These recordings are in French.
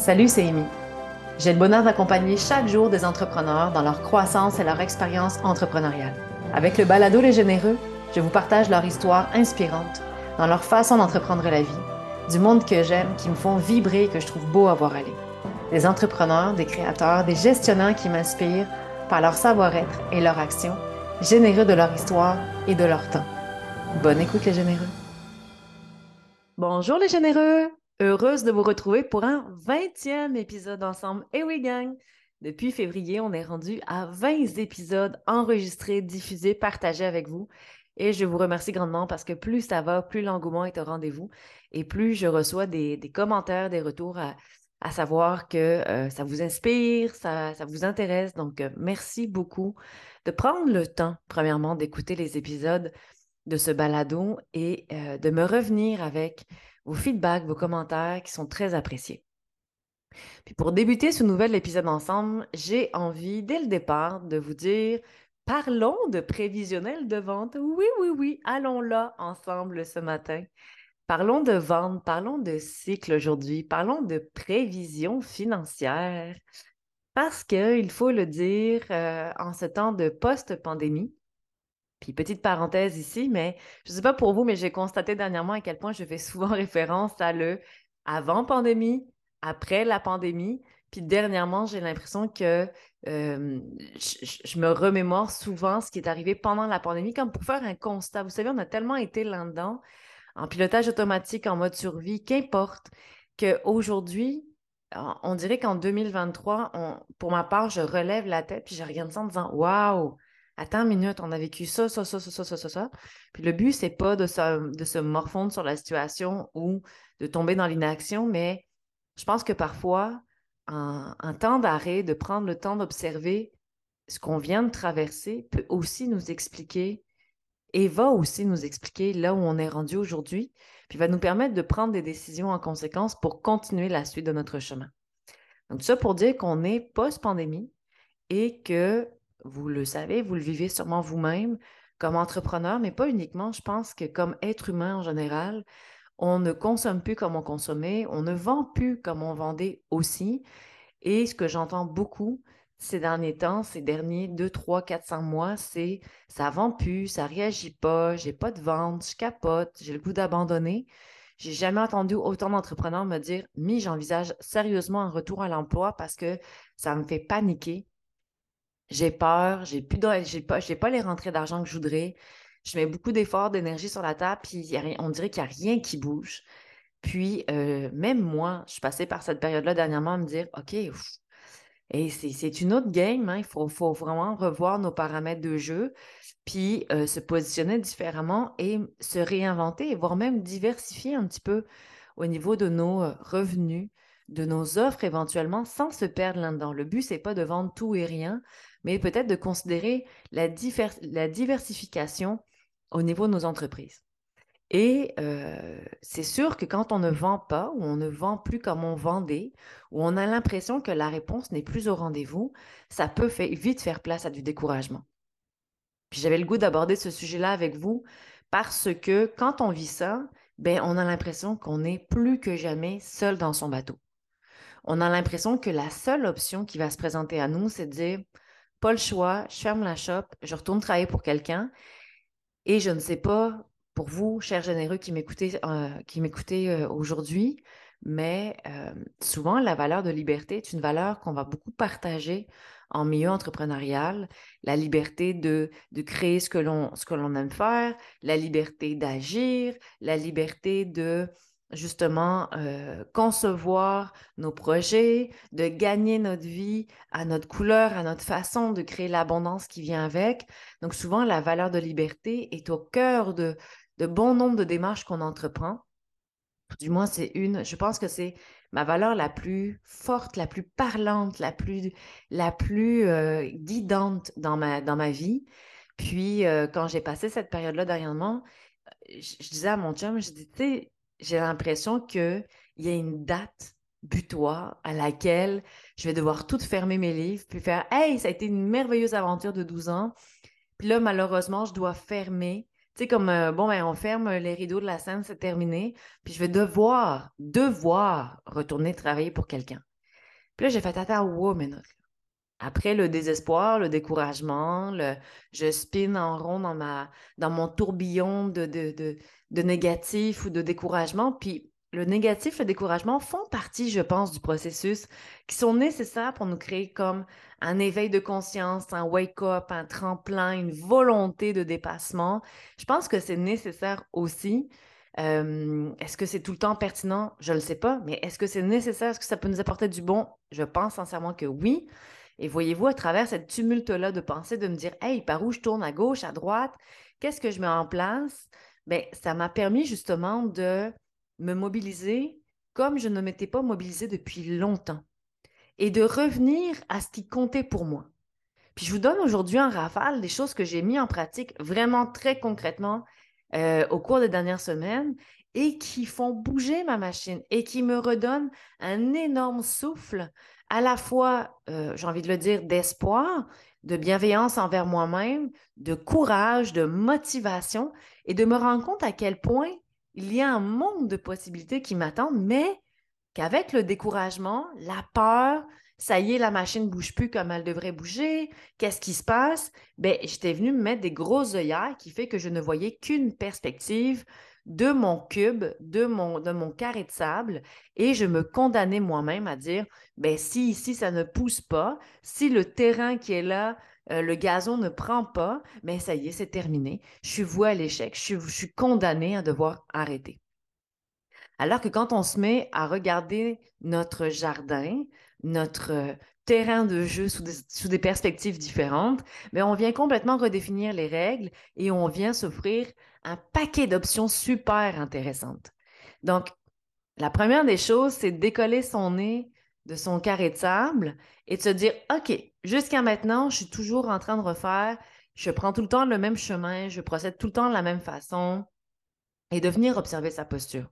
Salut, c'est Amy. J'ai le bonheur d'accompagner chaque jour des entrepreneurs dans leur croissance et leur expérience entrepreneuriale. Avec le balado Les Généreux, je vous partage leur histoire inspirante dans leur façon d'entreprendre la vie, du monde que j'aime, qui me font vibrer et que je trouve beau à voir aller. Des entrepreneurs, des créateurs, des gestionnaires qui m'inspirent par leur savoir-être et leur action, généreux de leur histoire et de leur temps. Bonne écoute les généreux. Bonjour les généreux! Heureuse de vous retrouver pour un 20e épisode ensemble. Et oui, gang! Depuis février, on est rendu à 20 épisodes enregistrés, diffusés, partagés avec vous. Et je vous remercie grandement parce que plus ça va, plus l'engouement est au rendez-vous et plus je reçois des, commentaires, des retours à, savoir que euh, ça vous inspire, ça, vous intéresse. Donc, euh, merci beaucoup de prendre le temps, premièrement, d'écouter les épisodes de ce balado et euh, de me revenir avec vos feedbacks, vos commentaires qui sont très appréciés. Puis pour débuter ce nouvel épisode ensemble, j'ai envie dès le départ de vous dire parlons de prévisionnel de vente. Oui, oui, oui, allons là ensemble ce matin. Parlons de vente, parlons de cycle aujourd'hui, parlons de prévision financière. Parce qu'il faut le dire, euh, en ce temps de post-pandémie, puis petite parenthèse ici, mais je ne sais pas pour vous, mais j'ai constaté dernièrement à quel point je fais souvent référence à le avant pandémie, après la pandémie. Puis dernièrement, j'ai l'impression que je, me remémore souvent ce qui est arrivé pendant la pandémie, comme pour faire un constat. Vous savez, on a tellement été là-dedans, en pilotage automatique, en mode survie, qu'importe, qu'aujourd'hui, on dirait qu'en 2023, pour ma part, je relève la tête puis je regarde ça en disant Waouh! Attends une minute, on a vécu ça, ça, ça, ça, ça, ça, ça, Puis le but, c'est pas de se, de se morfondre sur la situation ou de tomber dans l'inaction, mais je pense que parfois, un, temps d'arrêt, de prendre le temps d'observer ce qu'on vient de traverser peut aussi nous expliquer et va aussi nous expliquer là où on est rendu aujourd'hui, puis va nous permettre de prendre des décisions en conséquence pour continuer la suite de notre chemin. Donc, ça pour dire qu'on est post-pandémie et que vous le savez, vous le vivez sûrement vous-même comme entrepreneur, mais pas uniquement. Je pense que comme être humain en général, on ne consomme plus comme on consommait, on ne vend plus comme on vendait aussi. Et ce que j'entends beaucoup ces derniers temps, ces derniers 2, 3, 400 mois, c'est ça vend plus, ça réagit pas, j'ai pas de vente, je capote, j'ai le goût d'abandonner. J'ai jamais entendu autant d'entrepreneurs me dire Mi, j'envisage sérieusement un retour à l'emploi parce que ça me fait paniquer j'ai peur, j'ai plus j'ai pas, j'ai pas les rentrées d'argent que je voudrais. Je mets beaucoup d'efforts, d'énergie sur la table, puis on dirait qu'il n'y a rien qui bouge. Puis, euh, même moi, je suis passée par cette période-là dernièrement à me dire, OK, et c'est une autre game, hein, il faut, faut, vraiment revoir nos paramètres de jeu, puis euh, se positionner différemment et se réinventer, voire même diversifier un petit peu au niveau de nos euh, revenus, de nos offres éventuellement, sans se perdre là-dedans. Le but, c'est pas de vendre tout et rien, mais peut-être de considérer la, diversification au niveau de nos entreprises. Et euh, c'est sûr que quand on ne vend pas ou on ne vend plus comme on vendait, ou on a l'impression que la réponse n'est plus au rendez-vous, ça peut vite faire place à du découragement. J'avais le goût d'aborder ce sujet-là avec vous parce que quand on vit ça, ben, on a l'impression qu'on est plus que jamais seul dans son bateau. On a l'impression que la seule option qui va se présenter à nous, c'est de dire pas le choix, je ferme la shop, je retourne travailler pour quelqu'un. Et je ne sais pas pour vous, chers généreux qui m'écoutez, euh, euh, aujourd'hui, mais euh, souvent la valeur de liberté est une valeur qu'on va beaucoup partager en milieu entrepreneurial, la liberté de, créer ce que l'on aime faire, la liberté d'agir, la liberté de justement euh, concevoir nos projets, de gagner notre vie à notre couleur, à notre façon, de créer l'abondance qui vient avec. Donc souvent, la valeur de liberté est au cœur de, bon nombre de démarches qu'on entreprend. Du moins, c'est une, je pense que c'est ma valeur la plus forte, la plus parlante, la plus, la plus euh, guidante dans ma, dans ma vie. Puis, euh, quand j'ai passé cette période-là dernièrement, je, je, disais à mon chum, je dis, tu sais, j'ai l'impression qu'il y a une date butoir à laquelle je vais devoir tout fermer mes livres, puis faire Hey, ça a été une merveilleuse aventure de 12 ans. Puis là, malheureusement, je dois fermer. Tu sais, comme, euh, bon, ben, on ferme les rideaux de la scène, c'est terminé. Puis je vais devoir, devoir retourner travailler pour quelqu'un. Puis là, j'ai fait, attends, wow, minute. Après le désespoir, le découragement, je spin en rond dans, ma, dans mon tourbillon de, de, de, de négatif ou de découragement. Puis le négatif, le découragement font partie, je pense, du processus qui sont nécessaires pour nous créer comme un éveil de conscience, un wake-up, un tremplin, une volonté de dépassement. Je pense que c'est nécessaire aussi. est-ce que c'est tout le temps pertinent? Je ne le sais pas, mais est-ce que c'est nécessaire? Est-ce que ça peut nous apporter du bon? Je pense sincèrement que oui. Et voyez-vous, à travers cette tumulte-là de pensée, de me dire, hey, par où je tourne à gauche, à droite, qu'est-ce que je mets en place? Bien, ça m'a permis justement de me mobiliser comme je ne m'étais pas mobilisée depuis longtemps et de revenir à ce qui comptait pour moi. Puis je vous donne aujourd'hui en rafale des choses que j'ai mis en pratique vraiment très concrètement euh, au cours des dernières semaines et qui font bouger ma machine et qui me redonnent un énorme souffle à la fois, euh, j'ai envie de le dire, d'espoir, de bienveillance envers moi-même, de courage, de motivation et de me rendre compte à quel point il y a un monde de possibilités qui m'attendent, mais qu'avec le découragement, la peur, ça y est, la machine ne bouge plus comme elle devrait bouger, qu'est-ce qui se passe? Bien, j'étais venue me mettre des grosses œillères qui fait que je ne voyais qu'une perspective, de mon cube, de mon, carré de sable, et je me condamnais moi-même à dire, ben si ici ça ne pousse pas, si le terrain qui est là, euh, le gazon ne prend pas, mais ben, ça y est, c'est terminé. Je suis vouée à l'échec, je suis, je suis condamnée à devoir arrêter. Alors que quand on se met à regarder notre jardin, notre euh, terrain de jeu sous des, sous des perspectives différentes, mais ben, on vient complètement redéfinir les règles et on vient s'offrir un paquet d'options super intéressantes. Donc, la première des choses, c'est de décoller son nez de son carré de sable et de se dire, OK, jusqu'à maintenant, je suis toujours en train de refaire, je prends tout le temps le même chemin, je procède tout le temps de la même façon et de venir observer sa posture.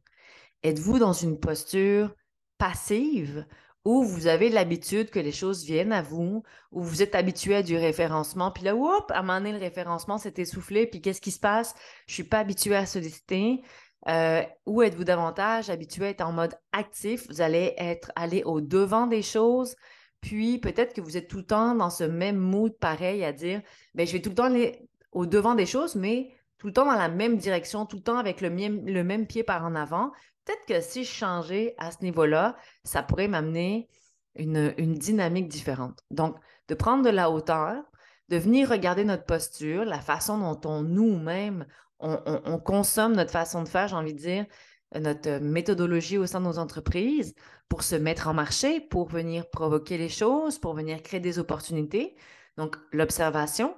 Êtes-vous dans une posture passive où vous avez l'habitude que les choses viennent à vous, où vous êtes habitué à du référencement, puis là, hop, à un moment donné, le référencement s'est essoufflé, puis qu'est-ce qui se passe? Je ne suis pas habitué à solliciter. Euh, ou êtes-vous davantage habitué à être en mode actif? Vous allez être allé au devant des choses, puis peut-être que vous êtes tout le temps dans ce même mood pareil à dire, ben je vais tout le temps aller au devant des choses, mais tout le temps dans la même direction, tout le temps avec le même, pied par en avant, peut-être que si je changeais à ce niveau-là, ça pourrait m'amener une, dynamique différente. Donc, de prendre de la hauteur, de venir regarder notre posture, la façon dont on nous-mêmes, on, consomme notre façon de faire, j'ai envie de dire, notre méthodologie au sein de nos entreprises pour se mettre en marché, pour venir provoquer les choses, pour venir créer des opportunités. Donc, l'observation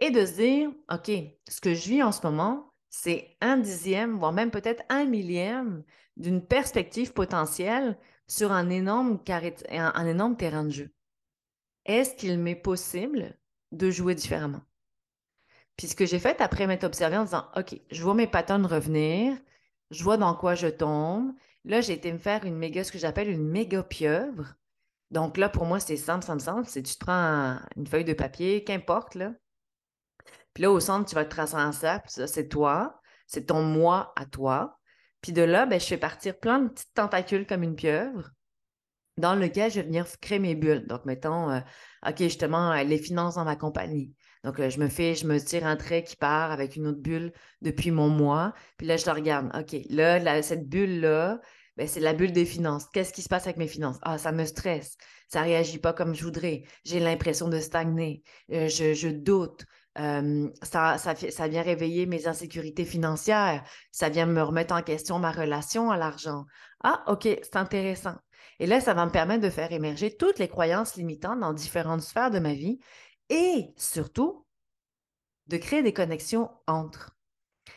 et de se dire, OK, ce que je vis en ce moment, c'est un dixième, voire même peut-être un millième d'une perspective potentielle sur un énorme, terrain de jeu. Est-ce qu'il m'est possible de jouer différemment? Puis ce que j'ai fait après m'être observé en disant, OK, je vois mes patterns revenir, je vois dans quoi je tombe. Là, j'ai été me faire une méga, ce que j'appelle une méga pieuvre. Donc là, pour moi, c'est simple, simple, simple. C'est tu te prends une feuille de papier, qu'importe, là. Puis là, au centre, tu vas te tracer un cercle, ça, c'est toi, c'est ton moi à toi. Puis de là, ben, je fais partir plein de petites tentacules comme une pieuvre dans lequel je vais venir créer mes bulles. Donc, mettons, euh, OK, justement, euh, les finances dans ma compagnie. Donc, euh, je me fais, je me tire un trait qui part avec une autre bulle depuis mon moi. Puis là, je la regarde. OK, là, cette bulle-là, ben, c'est la bulle des finances. Qu'est-ce qui se passe avec mes finances? Ah, ça me stresse. Ça ne réagit pas comme je voudrais. J'ai l'impression de stagner. je, doute ça, ça, vient réveiller mes insécurités financières. Ça vient me remettre en question ma relation à l'argent. Ah, OK, c'est intéressant. Et là, ça va me permettre de faire émerger toutes les croyances limitantes dans différentes sphères de ma vie et surtout de créer des connexions entre.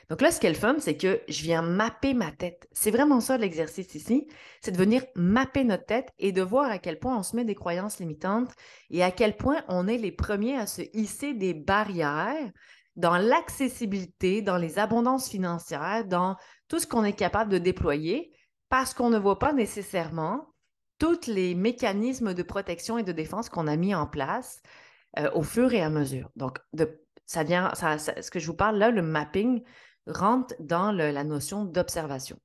Donc là, ce qui est fun, c'est que je viens mapper ma tête. C'est vraiment ça l'exercice ici, c'est de venir mapper notre tête et de voir à quel point on se met des croyances limitantes et à quel point on est les premiers à se hisser des barrières dans l'accessibilité, dans les abondances financières, dans tout ce qu'on est capable de déployer parce qu'on ne voit pas nécessairement tous les mécanismes de protection et de défense qu'on a mis en place euh, au fur et à mesure. Donc, ça vient, ce que je vous parle là, le mapping, rentre dans la notion d'observation.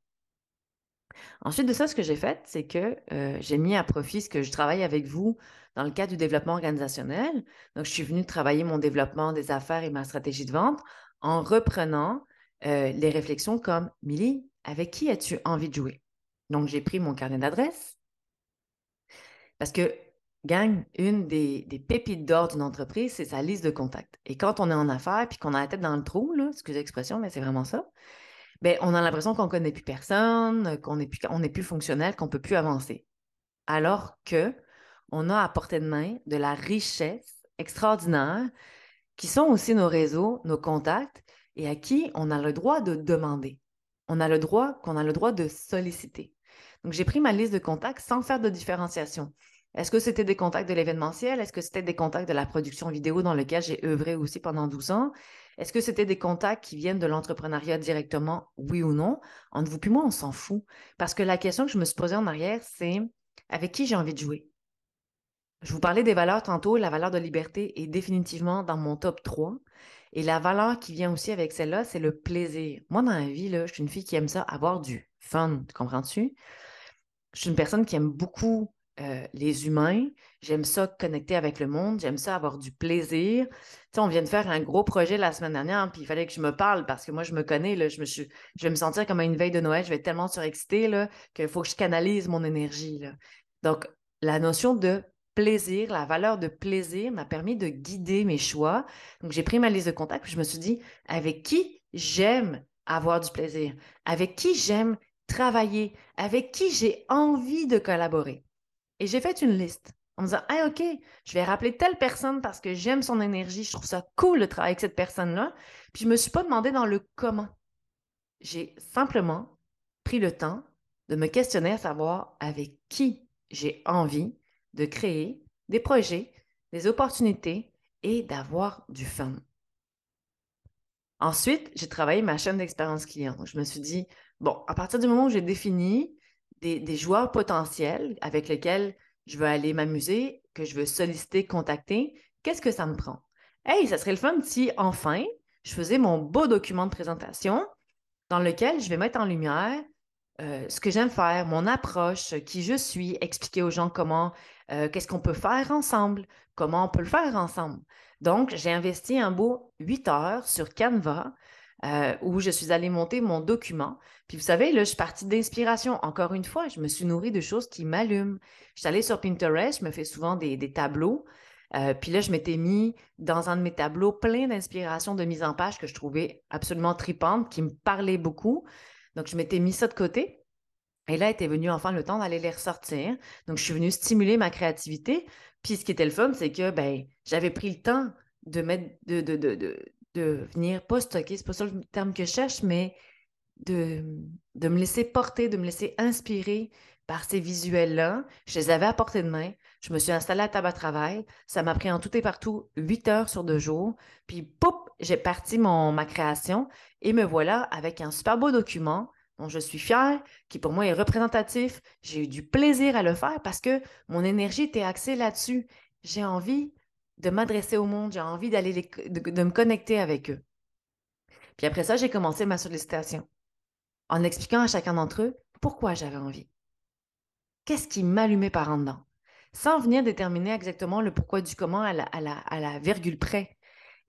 Ensuite de ça, ce que j'ai fait, c'est que euh, j'ai mis à profit ce que je travaille avec vous dans le cadre du développement organisationnel. Donc, je suis venue travailler mon développement des affaires et ma stratégie de vente en reprenant euh, les réflexions comme Milly, avec qui as-tu envie de jouer? Donc, j'ai pris mon carnet d'adresses parce que, gang, une des, pépites d'or d'une entreprise, c'est sa liste de contacts. Et quand on est en affaires puis qu'on a la tête dans le trou, excusez l'expression, mais c'est vraiment ça, ben, on a l'impression qu'on ne connaît plus personne, qu'on n'est plus, plus fonctionnel, qu'on ne peut plus avancer. Alors que on a à portée de main de la richesse extraordinaire qui sont aussi nos réseaux, nos contacts et à qui on a le droit de demander. On a le droit qu'on a le droit de solliciter. Donc, j'ai pris ma liste de contacts sans faire de différenciation. Est-ce que c'était des contacts de l'événementiel? Est-ce que c'était des contacts de la production vidéo dans lequel j'ai œuvré aussi pendant 12 ans? Est-ce que c'était des contacts qui viennent de l'entrepreneuriat directement? Oui ou non? Entre vous puis moi, on s'en fout. Parce que la question que je me suis posée en arrière, c'est avec qui j'ai envie de jouer? Je vous parlais des valeurs tantôt. La valeur de liberté est définitivement dans mon top 3. Et la valeur qui vient aussi avec celle-là, c'est le plaisir. Moi, dans la vie, là, je suis une fille qui aime ça, avoir du fun. Comprends-tu? Je suis une personne qui aime beaucoup euh, les humains. J'aime ça connecter avec le monde. J'aime ça avoir du plaisir. Tu sais, on vient de faire un gros projet la semaine dernière, puis il fallait que je me parle parce que moi, je me connais. Je, me je vais me sentir comme à une veille de Noël. Je vais être tellement surexcitée qu'il faut que je canalise mon énergie. Donc, la notion de plaisir, la valeur de plaisir m'a permis de guider mes choix. Donc, j'ai pris ma liste de contacts, puis je me suis dit, avec qui j'aime avoir du plaisir, avec qui j'aime travailler, avec qui j'ai envie de collaborer? Et j'ai fait une liste en me disant, ah, OK, je vais rappeler telle personne parce que j'aime son énergie, je trouve ça cool de travailler avec cette personne-là. Puis je ne me suis pas demandé dans le comment. J'ai simplement pris le temps de me questionner à savoir avec qui j'ai envie de créer des projets, des opportunités et d'avoir du fun. Ensuite, j'ai travaillé ma chaîne d'expérience client. je me suis dit, bon, à partir du moment où j'ai défini des, joueurs potentiels avec lesquels je veux aller m'amuser, que je veux solliciter, contacter, qu'est-ce que ça me prend? Hey, ça serait le fun si enfin, je faisais mon beau document de présentation dans lequel je vais mettre en lumière euh, ce que j'aime faire, mon approche, qui je suis, expliquer aux gens comment, euh, qu'est-ce qu'on peut faire ensemble, comment on peut le faire ensemble. Donc, j'ai investi un beau 8 heures sur Canva euh, où je suis allée monter mon document. Puis vous savez, là, je suis partie d'inspiration. Encore une fois, je me suis nourrie de choses qui m'allument. Je suis allée sur Pinterest, je me fais souvent des, tableaux. Euh, puis là, je m'étais mis dans un de mes tableaux plein d'inspirations de mise en page que je trouvais absolument tripantes, qui me parlaient beaucoup. Donc, je m'étais mis ça de côté. Et là était venu enfin le temps d'aller les ressortir. Donc, je suis venue stimuler ma créativité. Puis, ce qui était le fun, c'est que ben, j'avais pris le temps de mettre, de, venir, pas stocker, c'est pas ça le terme que je cherche, mais de, de me laisser porter, de me laisser inspirer par ces visuels-là. Je les avais à portée de main. Je me suis installée à table à travail. Ça m'a pris en tout et partout huit heures sur deux jours. Puis, poup, j'ai parti ma création et me voilà avec un super beau document dont je suis fière, qui pour moi est représentatif. J'ai eu du plaisir à le faire parce que mon énergie était axée là-dessus. J'ai envie de m'adresser au monde, j'ai envie d'aller de, me connecter avec eux. Puis après ça, j'ai commencé ma sollicitation en expliquant à chacun d'entre eux pourquoi j'avais envie. Qu'est-ce qui m'allumait par en dedans? Sans venir déterminer exactement le pourquoi du comment à la, virgule près.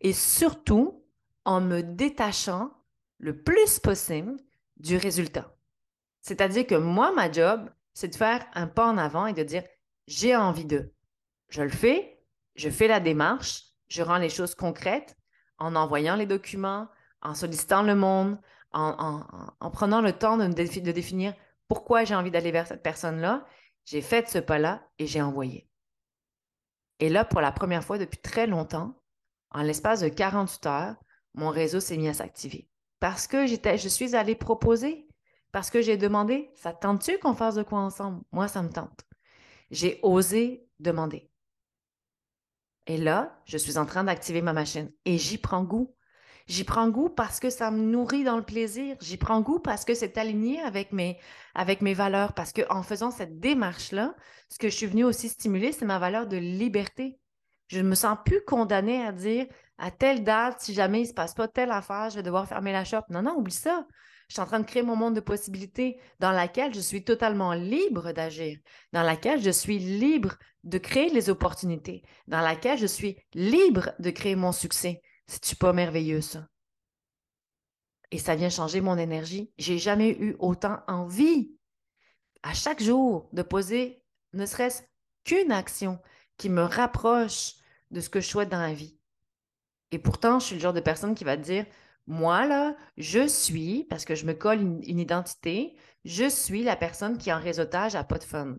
Et surtout, en me détachant le plus possible du résultat. C'est-à-dire que moi, ma job, c'est de faire un pas en avant et de dire j'ai envie de. Je le fais, je fais la démarche, je rends les choses concrètes en envoyant les documents, en sollicitant le monde, en, prenant le temps de, définir pourquoi j'ai envie d'aller vers cette personne-là. J'ai fait ce pas-là et j'ai envoyé. Et là, pour la première fois depuis très longtemps, en l'espace de 48 heures, mon réseau s'est mis à s'activer. Parce que je suis allée proposer, parce que j'ai demandé, ça tente-tu qu'on fasse de quoi ensemble? Moi, ça me tente. J'ai osé demander. Et là, je suis en train d'activer ma machine et j'y prends goût. J'y prends goût parce que ça me nourrit dans le plaisir. J'y prends goût parce que c'est aligné avec mes, avec mes valeurs. Parce qu'en faisant cette démarche-là, ce que je suis venue aussi stimuler, c'est ma valeur de liberté. Je ne me sens plus condamnée à dire à telle date, si jamais il ne se passe pas telle affaire, je vais devoir fermer la shop. Non, non, oublie ça. Je suis en train de créer mon monde de possibilités dans laquelle je suis totalement libre d'agir, dans laquelle je suis libre de créer les opportunités, dans laquelle je suis libre de créer mon succès. C'est-tu pas merveilleux, ça? Et ça vient changer mon énergie. J'ai jamais eu autant envie à chaque jour de poser ne serait-ce qu'une action qui me rapproche de ce que je souhaite dans la vie. Et pourtant, je suis le genre de personne qui va te dire, moi, là, je suis, parce que je me colle une, identité, je suis la personne qui en réseautage a pas de fun.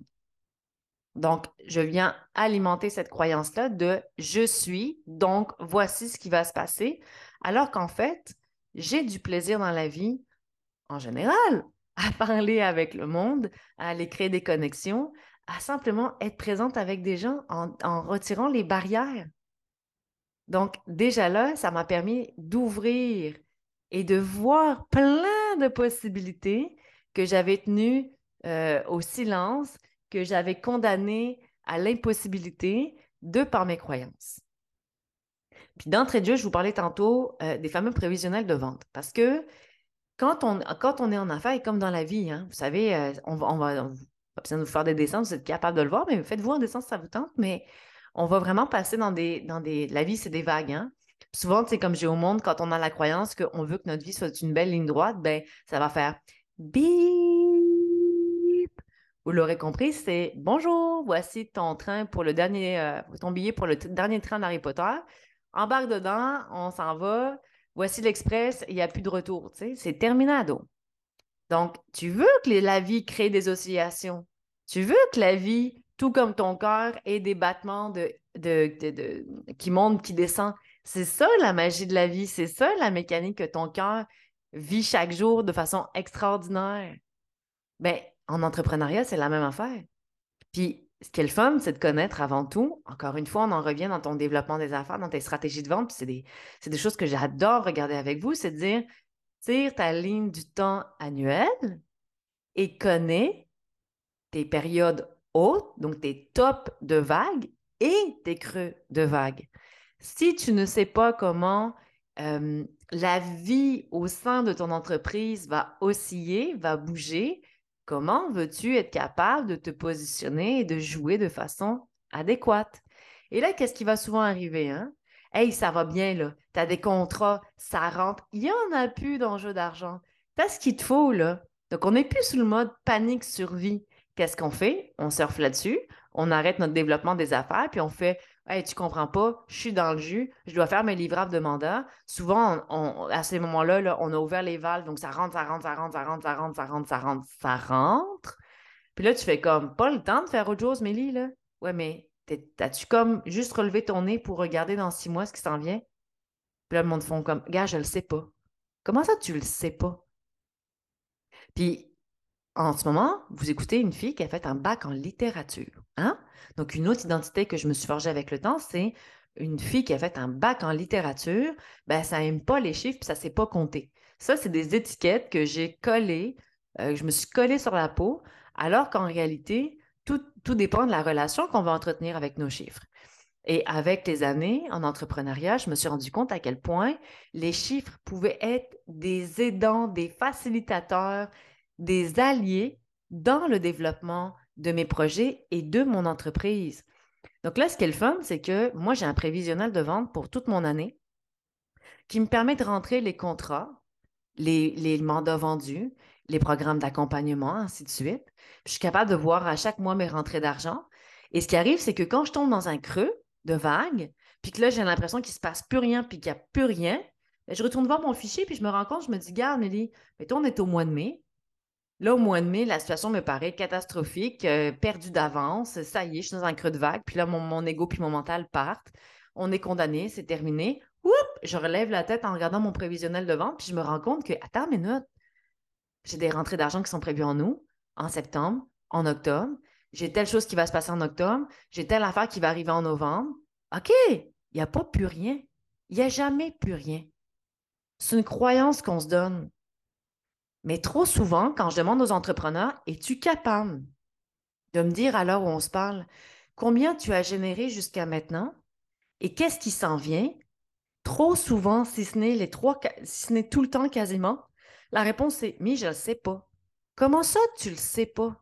Donc, je viens alimenter cette croyance-là de je suis, donc voici ce qui va se passer, alors qu'en fait, j'ai du plaisir dans la vie en général à parler avec le monde, à aller créer des connexions, à simplement être présente avec des gens en, retirant les barrières. Donc, déjà là, ça m'a permis d'ouvrir et de voir plein de possibilités que j'avais tenues euh, au silence, que j'avais condamnées à l'impossibilité de par mes croyances. Puis d'entrée de jeu, je vous parlais tantôt euh, des fameux prévisionnels de vente parce que quand on, est en affaires, comme dans la vie, hein, vous savez, euh, on va, on va, nous faire des descentes, vous êtes capable de le voir, mais faites-vous en descente si ça vous tente, mais on va vraiment passer dans des. La vie, c'est des vagues. Hein? Souvent, c'est comme j'ai au monde, quand on a la croyance qu'on veut que notre vie soit une belle ligne droite, ben, ça va faire bip. Vous l'aurez compris, c'est bonjour, voici ton train pour le dernier, euh, ton billet pour le dernier train d'Harry Potter. Embarque dedans, on s'en va. Voici l'express, il n'y a plus de retour. C'est terminado. Donc, tu veux que la vie crée des oscillations? Tu veux que la vie, tout comme ton cœur, ait des battements de, qui montent, qui descendent. C'est ça la magie de la vie. C'est ça la mécanique que ton cœur vit chaque jour de façon extraordinaire. Bien, en entrepreneuriat, c'est la même affaire. Puis, ce qui est le fun, c'est de connaître avant tout. Encore une fois, on en revient dans ton développement des affaires, dans tes stratégies de vente. C'est des, des, choses que j'adore regarder avec vous. C'est de dire, tire ta ligne du temps annuelle et connais tes périodes donc tes tops de vagues et tes creux de vagues. Si tu ne sais pas comment euh, la vie au sein de ton entreprise va osciller, va bouger, comment veux-tu être capable de te positionner et de jouer de façon adéquate? Et là, qu'est-ce qui va souvent arriver? Hein? Hey, ça va bien, là. Tu as des contrats, ça rentre. Il n'y en a plus d'enjeu d'argent. Tu as ce qu'il te faut, là. Donc, on n'est plus sous le mode panique survie. Qu'est-ce qu'on fait? On surfe là-dessus, on arrête notre développement des affaires, puis on fait Hey, tu comprends pas, je suis dans le jus, je dois faire mes livrables de mandat. Souvent, à ces moments-là, là, on a ouvert les valves, donc ça rentre, ça rentre, ça rentre, ça rentre, ça rentre, ça rentre, ça rentre, ça rentre. Puis là, tu fais comme pas le temps de faire autre chose, Mélie, là. Ouais, mais T'as-tu comme juste relevé ton nez pour regarder dans six mois ce qui s'en vient? Puis là, le monde font comme, gars, je le sais pas. Comment ça, tu le sais pas? Puis, en ce moment, vous écoutez une fille qui a fait un bac en littérature. Hein? Donc, une autre identité que je me suis forgée avec le temps, c'est une fille qui a fait un bac en littérature, ben, ça n'aime pas les chiffres, puis ça ne sait pas compter. Ça, c'est des étiquettes que j'ai collées, euh, je me suis collée sur la peau, alors qu'en réalité, tout, dépend de la relation qu'on va entretenir avec nos chiffres. Et avec les années en entrepreneuriat, je me suis rendu compte à quel point les chiffres pouvaient être des aidants, des facilitateurs, des alliés dans le développement de mes projets et de mon entreprise. Donc là, ce qui est le fun, c'est que moi, j'ai un prévisionnel de vente pour toute mon année qui me permet de rentrer les contrats, les, mandats vendus, les programmes d'accompagnement, ainsi de suite. je suis capable de voir à chaque mois mes rentrées d'argent. Et ce qui arrive, c'est que quand je tombe dans un creux de vague, puis que là, j'ai l'impression qu'il ne se passe plus rien, puis qu'il n'y a plus rien, ben, je retourne voir mon fichier, puis je me rends compte, je me dis, garde, Mélie, mettons, on est au mois de mai. Là, au mois de mai, la situation me paraît catastrophique, euh, perdue d'avance. Ça y est, je suis dans un creux de vague. Puis là, mon, mon ego puis mon mental partent. On est condamné, c'est terminé. Oups, je relève la tête en regardant mon prévisionnel de vente, puis je me rends compte que, attends une minute, j'ai des rentrées d'argent qui sont prévues en août, en septembre, en octobre. J'ai telle chose qui va se passer en octobre. J'ai telle affaire qui va arriver en novembre. OK, il n'y a pas plus rien. Il n'y a jamais plus rien. C'est une croyance qu'on se donne. Mais trop souvent, quand je demande aux entrepreneurs, es-tu capable de me dire à l'heure où on se parle combien tu as généré jusqu'à maintenant et qu'est-ce qui s'en vient? Trop souvent, si ce n'est les trois, si ce n'est tout le temps quasiment, La réponse est Mais je ne le sais pas. Comment ça, tu le sais pas?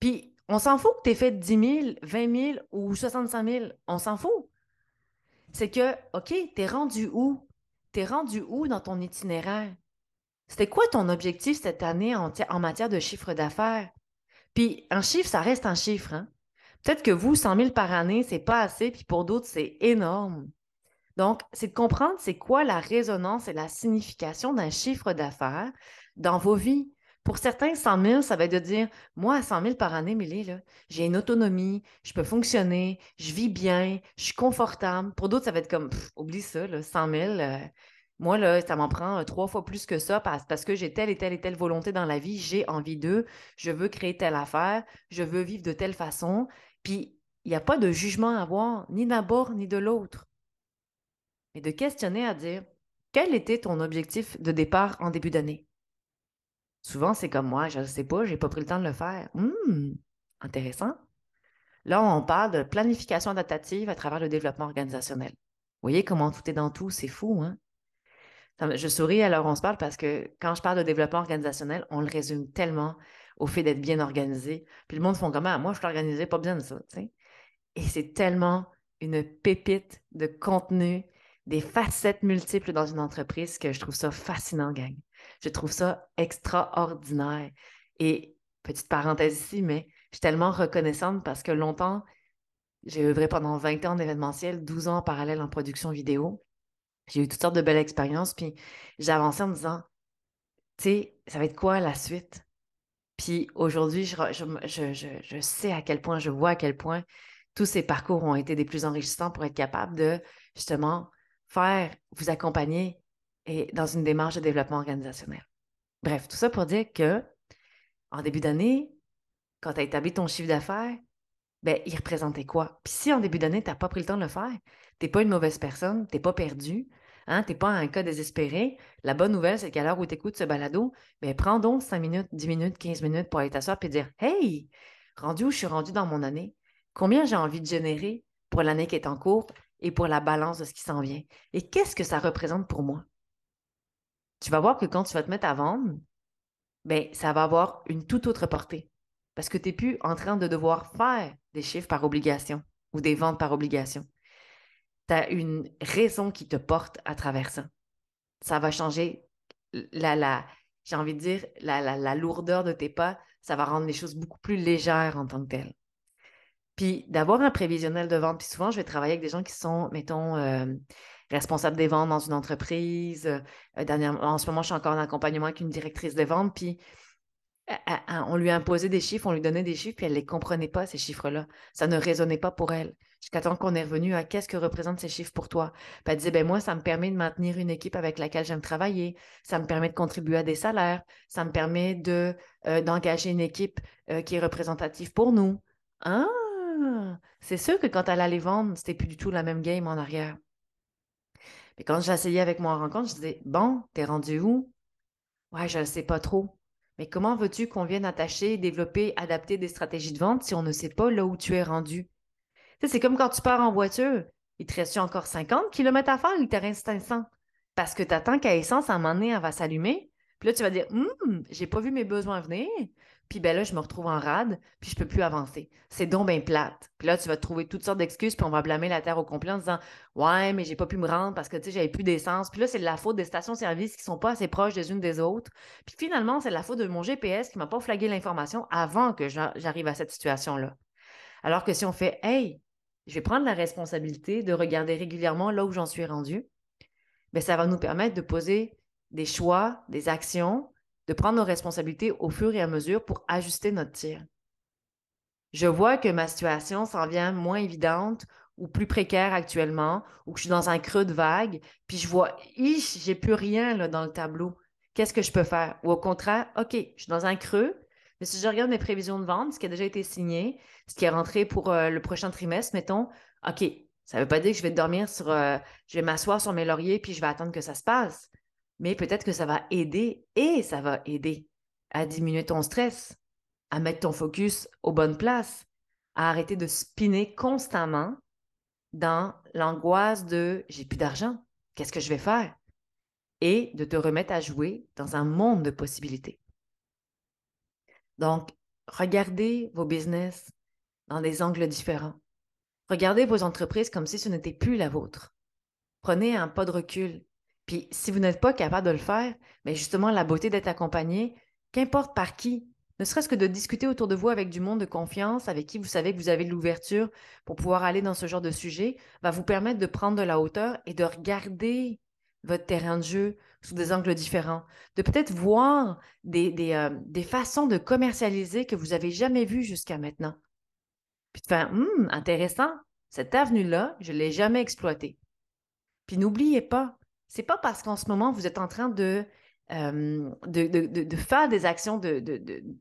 Puis, on s'en fout que tu aies fait 10 000, 20 000 ou 65 000. On s'en fout. C'est que, OK, t'es rendu où? T'es rendu où dans ton itinéraire? C'était quoi ton objectif cette année en, matière de chiffre d'affaires? Puis, un chiffre, ça reste un chiffre. Hein? Peut-être que vous, 100 000 par année, c'est pas assez, puis pour d'autres, c'est énorme. Donc, c'est de comprendre c'est quoi la résonance et la signification d'un chiffre d'affaires dans vos vies. Pour certains, 100 000, ça va être de dire Moi, à 100 000 par année, Mélie, j'ai une autonomie, je peux fonctionner, je vis bien, je suis confortable. Pour d'autres, ça va être comme Oublie ça, là, 100 000. Euh, moi, là, ça m'en prend euh, trois fois plus que ça parce, que j'ai telle et telle et telle volonté dans la vie, j'ai envie d'eux, je veux créer telle affaire, je veux vivre de telle façon. Puis, il n'y a pas de jugement à avoir, ni d'un bord ni de l'autre. Mais de questionner à dire quel était ton objectif de départ en début d'année? Souvent, c'est comme moi, je ne sais pas, je n'ai pas pris le temps de le faire. Hum, intéressant. Là, on parle de planification adaptative à travers le développement organisationnel. Vous voyez comment tout est dans tout, c'est fou, hein? Je souris alors on se parle parce que quand je parle de développement organisationnel, on le résume tellement au fait d'être bien organisé. Puis le monde font comment? Moi, je suis organisé, pas besoin de ça. Et c'est tellement une pépite de contenu, des facettes multiples dans une entreprise que je trouve ça fascinant, gang. Je trouve ça extraordinaire. Et petite parenthèse ici, mais je suis tellement reconnaissante parce que longtemps, j'ai œuvré pendant 20 ans en événementiel, 12 ans en parallèle en production vidéo. J'ai eu toutes sortes de belles expériences, puis j'ai avancé en me disant, tu sais, ça va être quoi la suite? Puis aujourd'hui, je, je, sais à quel point, je vois à quel point tous ces parcours ont été des plus enrichissants pour être capable de justement faire, vous accompagner et dans une démarche de développement organisationnel. Bref, tout ça pour dire que en début d'année, quand tu as établi ton chiffre d'affaires, ben, il représentait quoi? Puis si en début d'année, tu n'as pas pris le temps de le faire, tu n'es pas une mauvaise personne, tu n'es pas perdu, hein, tu n'es pas un cas désespéré. La bonne nouvelle, c'est qu'à l'heure où tu écoutes ce balado, ben, prends donc 5 minutes, 10 minutes, 15 minutes pour aller t'asseoir et dire Hey, rendu où je suis rendu dans mon année? Combien j'ai envie de générer pour l'année qui est en cours et pour la balance de ce qui s'en vient? Et qu'est-ce que ça représente pour moi? tu vas voir que quand tu vas te mettre à vendre, ben, ça va avoir une toute autre portée. Parce que tu n'es plus en train de devoir faire des chiffres par obligation ou des ventes par obligation. Tu as une raison qui te porte à travers ça. Ça va changer la, j'ai envie de dire, la, lourdeur de tes pas. Ça va rendre les choses beaucoup plus légères en tant que telles. Puis d'avoir un prévisionnel de vente, puis souvent, je vais travailler avec des gens qui sont, mettons, euh, responsable des ventes dans une entreprise. Euh, en ce moment, je suis encore en accompagnement avec une directrice de vente, puis on lui a imposé des chiffres, on lui donnait des chiffres, puis elle ne les comprenait pas, ces chiffres-là. Ça ne résonnait pas pour elle. Jusqu'à temps qu'on est revenu à qu'est-ce que représentent ces chiffres pour toi? Puis elle disait, ben moi, ça me permet de maintenir une équipe avec laquelle j'aime travailler, ça me permet de contribuer à des salaires, ça me permet de, euh, d'engager une équipe euh, qui est représentative pour nous. Ah, c'est sûr que quand elle allait vendre, c'était plus du tout la même game en arrière. Et quand j'essayais avec moi en rencontre, je disais Bon, t'es rendu où? Ouais, je ne sais pas trop. Mais comment veux-tu qu'on vienne attacher, développer, adapter des stratégies de vente si on ne sait pas là où tu es rendu? C'est comme quand tu pars en voiture. Il te reste encore 50 km à faire, il te reste 500. Parce que tu attends qu'à essence, à un moment donné, elle va s'allumer. Puis là, tu vas dire Hum, j'ai pas vu mes besoins venir. Puis ben là, je me retrouve en rade, puis je peux plus avancer. C'est donc bien plate. Puis là, tu vas trouver toutes sortes d'excuses, puis on va blâmer la Terre au complet en disant Ouais, mais j'ai pas pu me rendre parce que tu sais, j'avais plus d'essence. Puis là, c'est de la faute des stations-service qui sont pas assez proches des unes des autres. Puis finalement, c'est la faute de mon GPS qui m'a pas flagué l'information avant que j'arrive à cette situation-là. Alors que si on fait Hey, je vais prendre la responsabilité de regarder régulièrement là où j'en suis rendu, bien, ça va nous permettre de poser des choix, des actions de prendre nos responsabilités au fur et à mesure pour ajuster notre tir. Je vois que ma situation s'en vient moins évidente ou plus précaire actuellement, ou que je suis dans un creux de vague, puis je vois, j'ai plus rien dans le tableau. Qu'est-ce que je peux faire? Ou au contraire, OK, je suis dans un creux, mais si je regarde mes prévisions de vente, ce qui a déjà été signé, ce qui est rentré pour euh, le prochain trimestre, mettons, OK, ça ne veut pas dire que je vais dormir sur, euh, je vais m'asseoir sur mes lauriers puis je vais attendre que ça se passe mais peut-être que ça va aider et ça va aider à diminuer ton stress, à mettre ton focus aux bonnes places, à arrêter de spinner constamment dans l'angoisse de j'ai plus d'argent, qu'est-ce que je vais faire? et de te remettre à jouer dans un monde de possibilités. Donc, regardez vos business dans des angles différents. Regardez vos entreprises comme si ce n'était plus la vôtre. Prenez un pas de recul. Puis, si vous n'êtes pas capable de le faire, mais justement, la beauté d'être accompagné, qu'importe par qui, ne serait-ce que de discuter autour de vous avec du monde de confiance, avec qui vous savez que vous avez l'ouverture pour pouvoir aller dans ce genre de sujet, va vous permettre de prendre de la hauteur et de regarder votre terrain de jeu sous des angles différents, de peut-être voir des, euh, façons de commercialiser que vous n'avez jamais vues jusqu'à maintenant. Puis de faire, hum, intéressant, cette avenue-là, je ne l'ai jamais exploitée. Puis n'oubliez pas, c'est pas parce qu'en ce moment, vous êtes en train de de, faire des actions,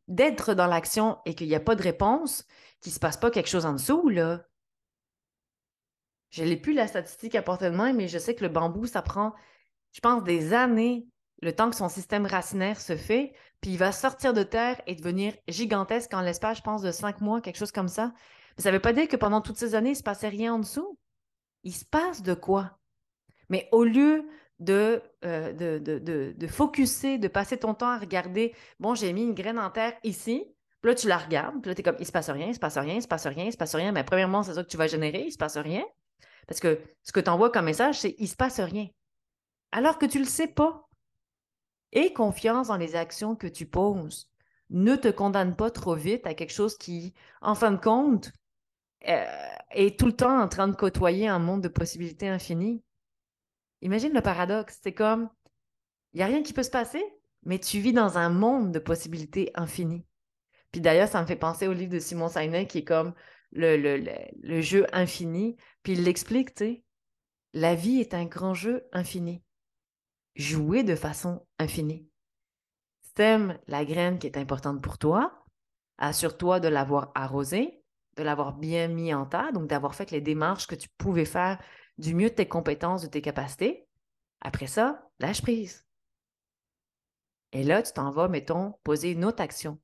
d'être dans l'action et qu'il n'y a pas de réponse, qu'il ne se passe pas quelque chose en dessous, là. Je n'ai plus la statistique à portée de main, mais je sais que le bambou, ça prend, je pense, des années, le temps que son système racinaire se fait, puis il va sortir de terre et devenir gigantesque en l'espace, je pense, de cinq mois, quelque chose comme ça. Mais ça ne veut pas dire que pendant toutes ces années, il ne se passait rien en dessous. Il se passe de quoi? Mais au lieu de, euh, de, de, de, focuser, de passer ton temps à regarder, bon, j'ai mis une graine en terre ici, puis là, tu la regardes, puis là, tu es comme, il se passe rien, il se passe rien, il se passe rien, il se passe rien. Mais premièrement, c'est ça que tu vas générer, il se passe rien. Parce que ce que tu envoies comme message, c'est il se passe rien. Alors que tu ne le sais pas. Aie confiance dans les actions que tu poses. Ne te condamne pas trop vite à quelque chose qui, en fin de compte, euh, est tout le temps en train de côtoyer un monde de possibilités infinies. Imagine le paradoxe. C'est comme, il n'y a rien qui peut se passer, mais tu vis dans un monde de possibilités infinies. Puis d'ailleurs, ça me fait penser au livre de Simon Sinek qui est comme le, le, jeu infini. Puis il l'explique, tu sais. La vie est un grand jeu infini. Jouer de façon infinie. T'aimes la graine qui est importante pour toi, assure-toi de l'avoir arrosée, de l'avoir bien mis en tas, donc d'avoir fait les démarches que tu pouvais faire du mieux de tes compétences, de tes capacités. Après ça, lâche prise. Et là, tu t'en vas, mettons, poser une autre action.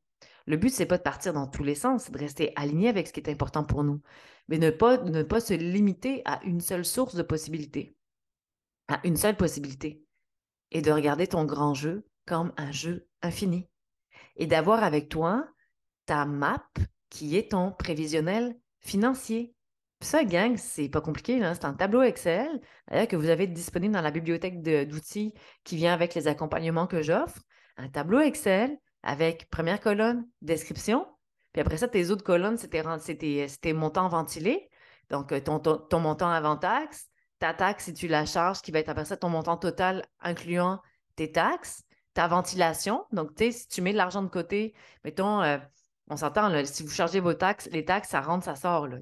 Le but, c'est pas de partir dans tous les sens, c'est de rester aligné avec ce qui est important pour nous, mais ne pas, ne pas se limiter à une seule source de possibilité, à une seule possibilité, et de regarder ton grand jeu comme un jeu infini, et d'avoir avec toi ta map qui est ton prévisionnel financier. Ça, gang, c'est pas compliqué. C'est un tableau Excel que vous avez disponible dans la bibliothèque d'outils qui vient avec les accompagnements que j'offre. Un tableau Excel avec première colonne, description. Puis après ça, tes autres colonnes, c'était tes, montants ventilés. Donc, euh, ton, ton, montant avant taxe, ta taxe si tu la charges, qui va être après ça ton montant total incluant tes taxes, ta ventilation. Donc, tu sais, si tu mets de l'argent de côté, mettons, euh, on s'entend, si vous chargez vos taxes, les taxes, ça rentre, ça sort, là,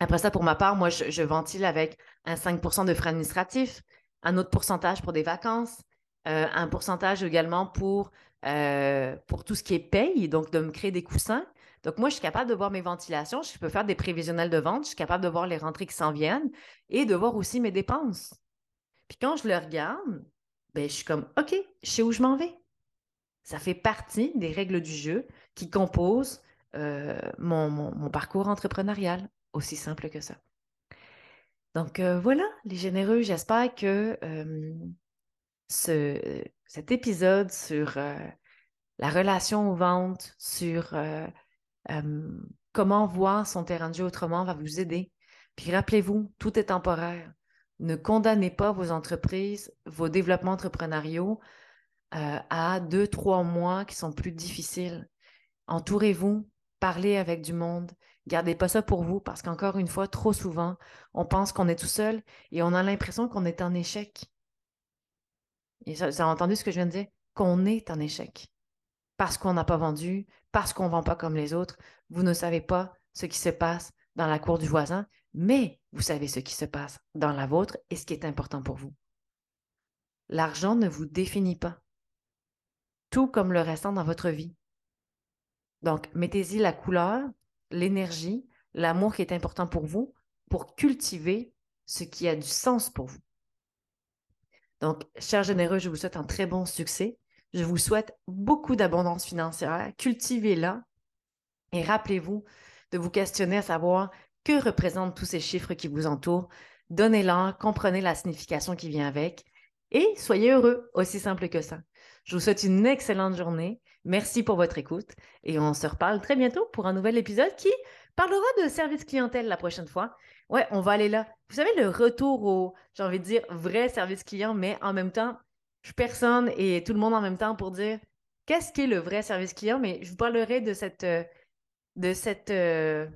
après ça, pour ma part, moi, je, ventile avec un 5% de frais administratifs, un autre pourcentage pour des vacances, euh, un pourcentage également pour, euh, pour tout ce qui est paye, donc de me créer des coussins. Donc, moi, je suis capable de voir mes ventilations, je peux faire des prévisionnels de vente, je suis capable de voir les rentrées qui s'en viennent et de voir aussi mes dépenses. Puis quand je le regarde, ben, je suis comme, OK, je sais où je m'en vais. Ça fait partie des règles du jeu qui composent euh, mon, parcours entrepreneurial, aussi simple que ça. Donc euh, voilà, les généreux, j'espère que euh, cet épisode sur la relation aux ventes, sur comment voir son terrain de jeu autrement va vous aider. Puis rappelez-vous, tout est temporaire. Ne condamnez pas vos entreprises, vos développements entrepreneuriaux euh, à deux, trois mois qui sont plus difficiles. Entourez-vous, parlez avec du monde. Gardez pas ça pour vous parce qu'encore une fois, trop souvent, on pense qu'on est tout seul et on a l'impression qu'on est en échec. Et ça, vous avez entendu ce que je viens de dire? Qu'on est en échec. Parce qu'on n'a pas vendu, parce qu'on ne vend pas comme les autres. Vous ne savez pas ce qui se passe dans la cour du voisin, mais vous savez ce qui se passe dans la vôtre et ce qui est important pour vous. L'argent ne vous définit pas tout comme le restant dans votre vie. Donc, mettez-y la couleur, l'énergie, l'amour qui est important pour vous pour cultiver ce qui a du sens pour vous. Donc, chers généreux, je vous souhaite un très bon succès. Je vous souhaite beaucoup d'abondance financière. Cultivez-la et rappelez-vous de vous questionner à savoir que représentent tous ces chiffres qui vous entourent. Donnez-leur, comprenez la signification qui vient avec et soyez heureux, aussi simple que ça. Je vous souhaite une excellente journée. Merci pour votre écoute et on se reparle très bientôt pour un nouvel épisode qui parlera de service clientèle la prochaine fois. Ouais, on va aller là. Vous savez, le retour au, j'ai envie de dire, vrai service client, mais en même temps, je personne et tout le monde en même temps pour dire qu'est-ce qu'est le vrai service client, mais je vous parlerai de cette, euh, euh,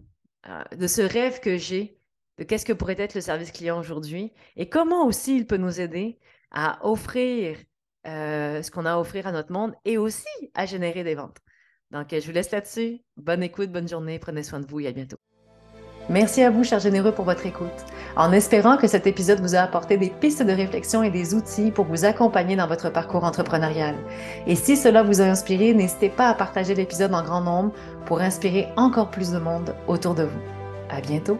euh, de ce rêve que j'ai de qu'est-ce que pourrait être le service client aujourd'hui et comment aussi il peut nous aider à offrir ce qu'on a à offrir à notre monde et aussi à générer des ventes. Donc, je vous laisse là-dessus. Bonne écoute, bonne journée, prenez soin de vous et à bientôt. Merci à vous, chers généreux, pour votre écoute. En espérant que cet épisode vous a apporté des pistes de réflexion et des outils pour vous accompagner dans votre parcours entrepreneurial. Et si cela vous a inspiré, n'hésitez pas à partager l'épisode en grand nombre pour inspirer encore plus de monde autour de vous. À bientôt!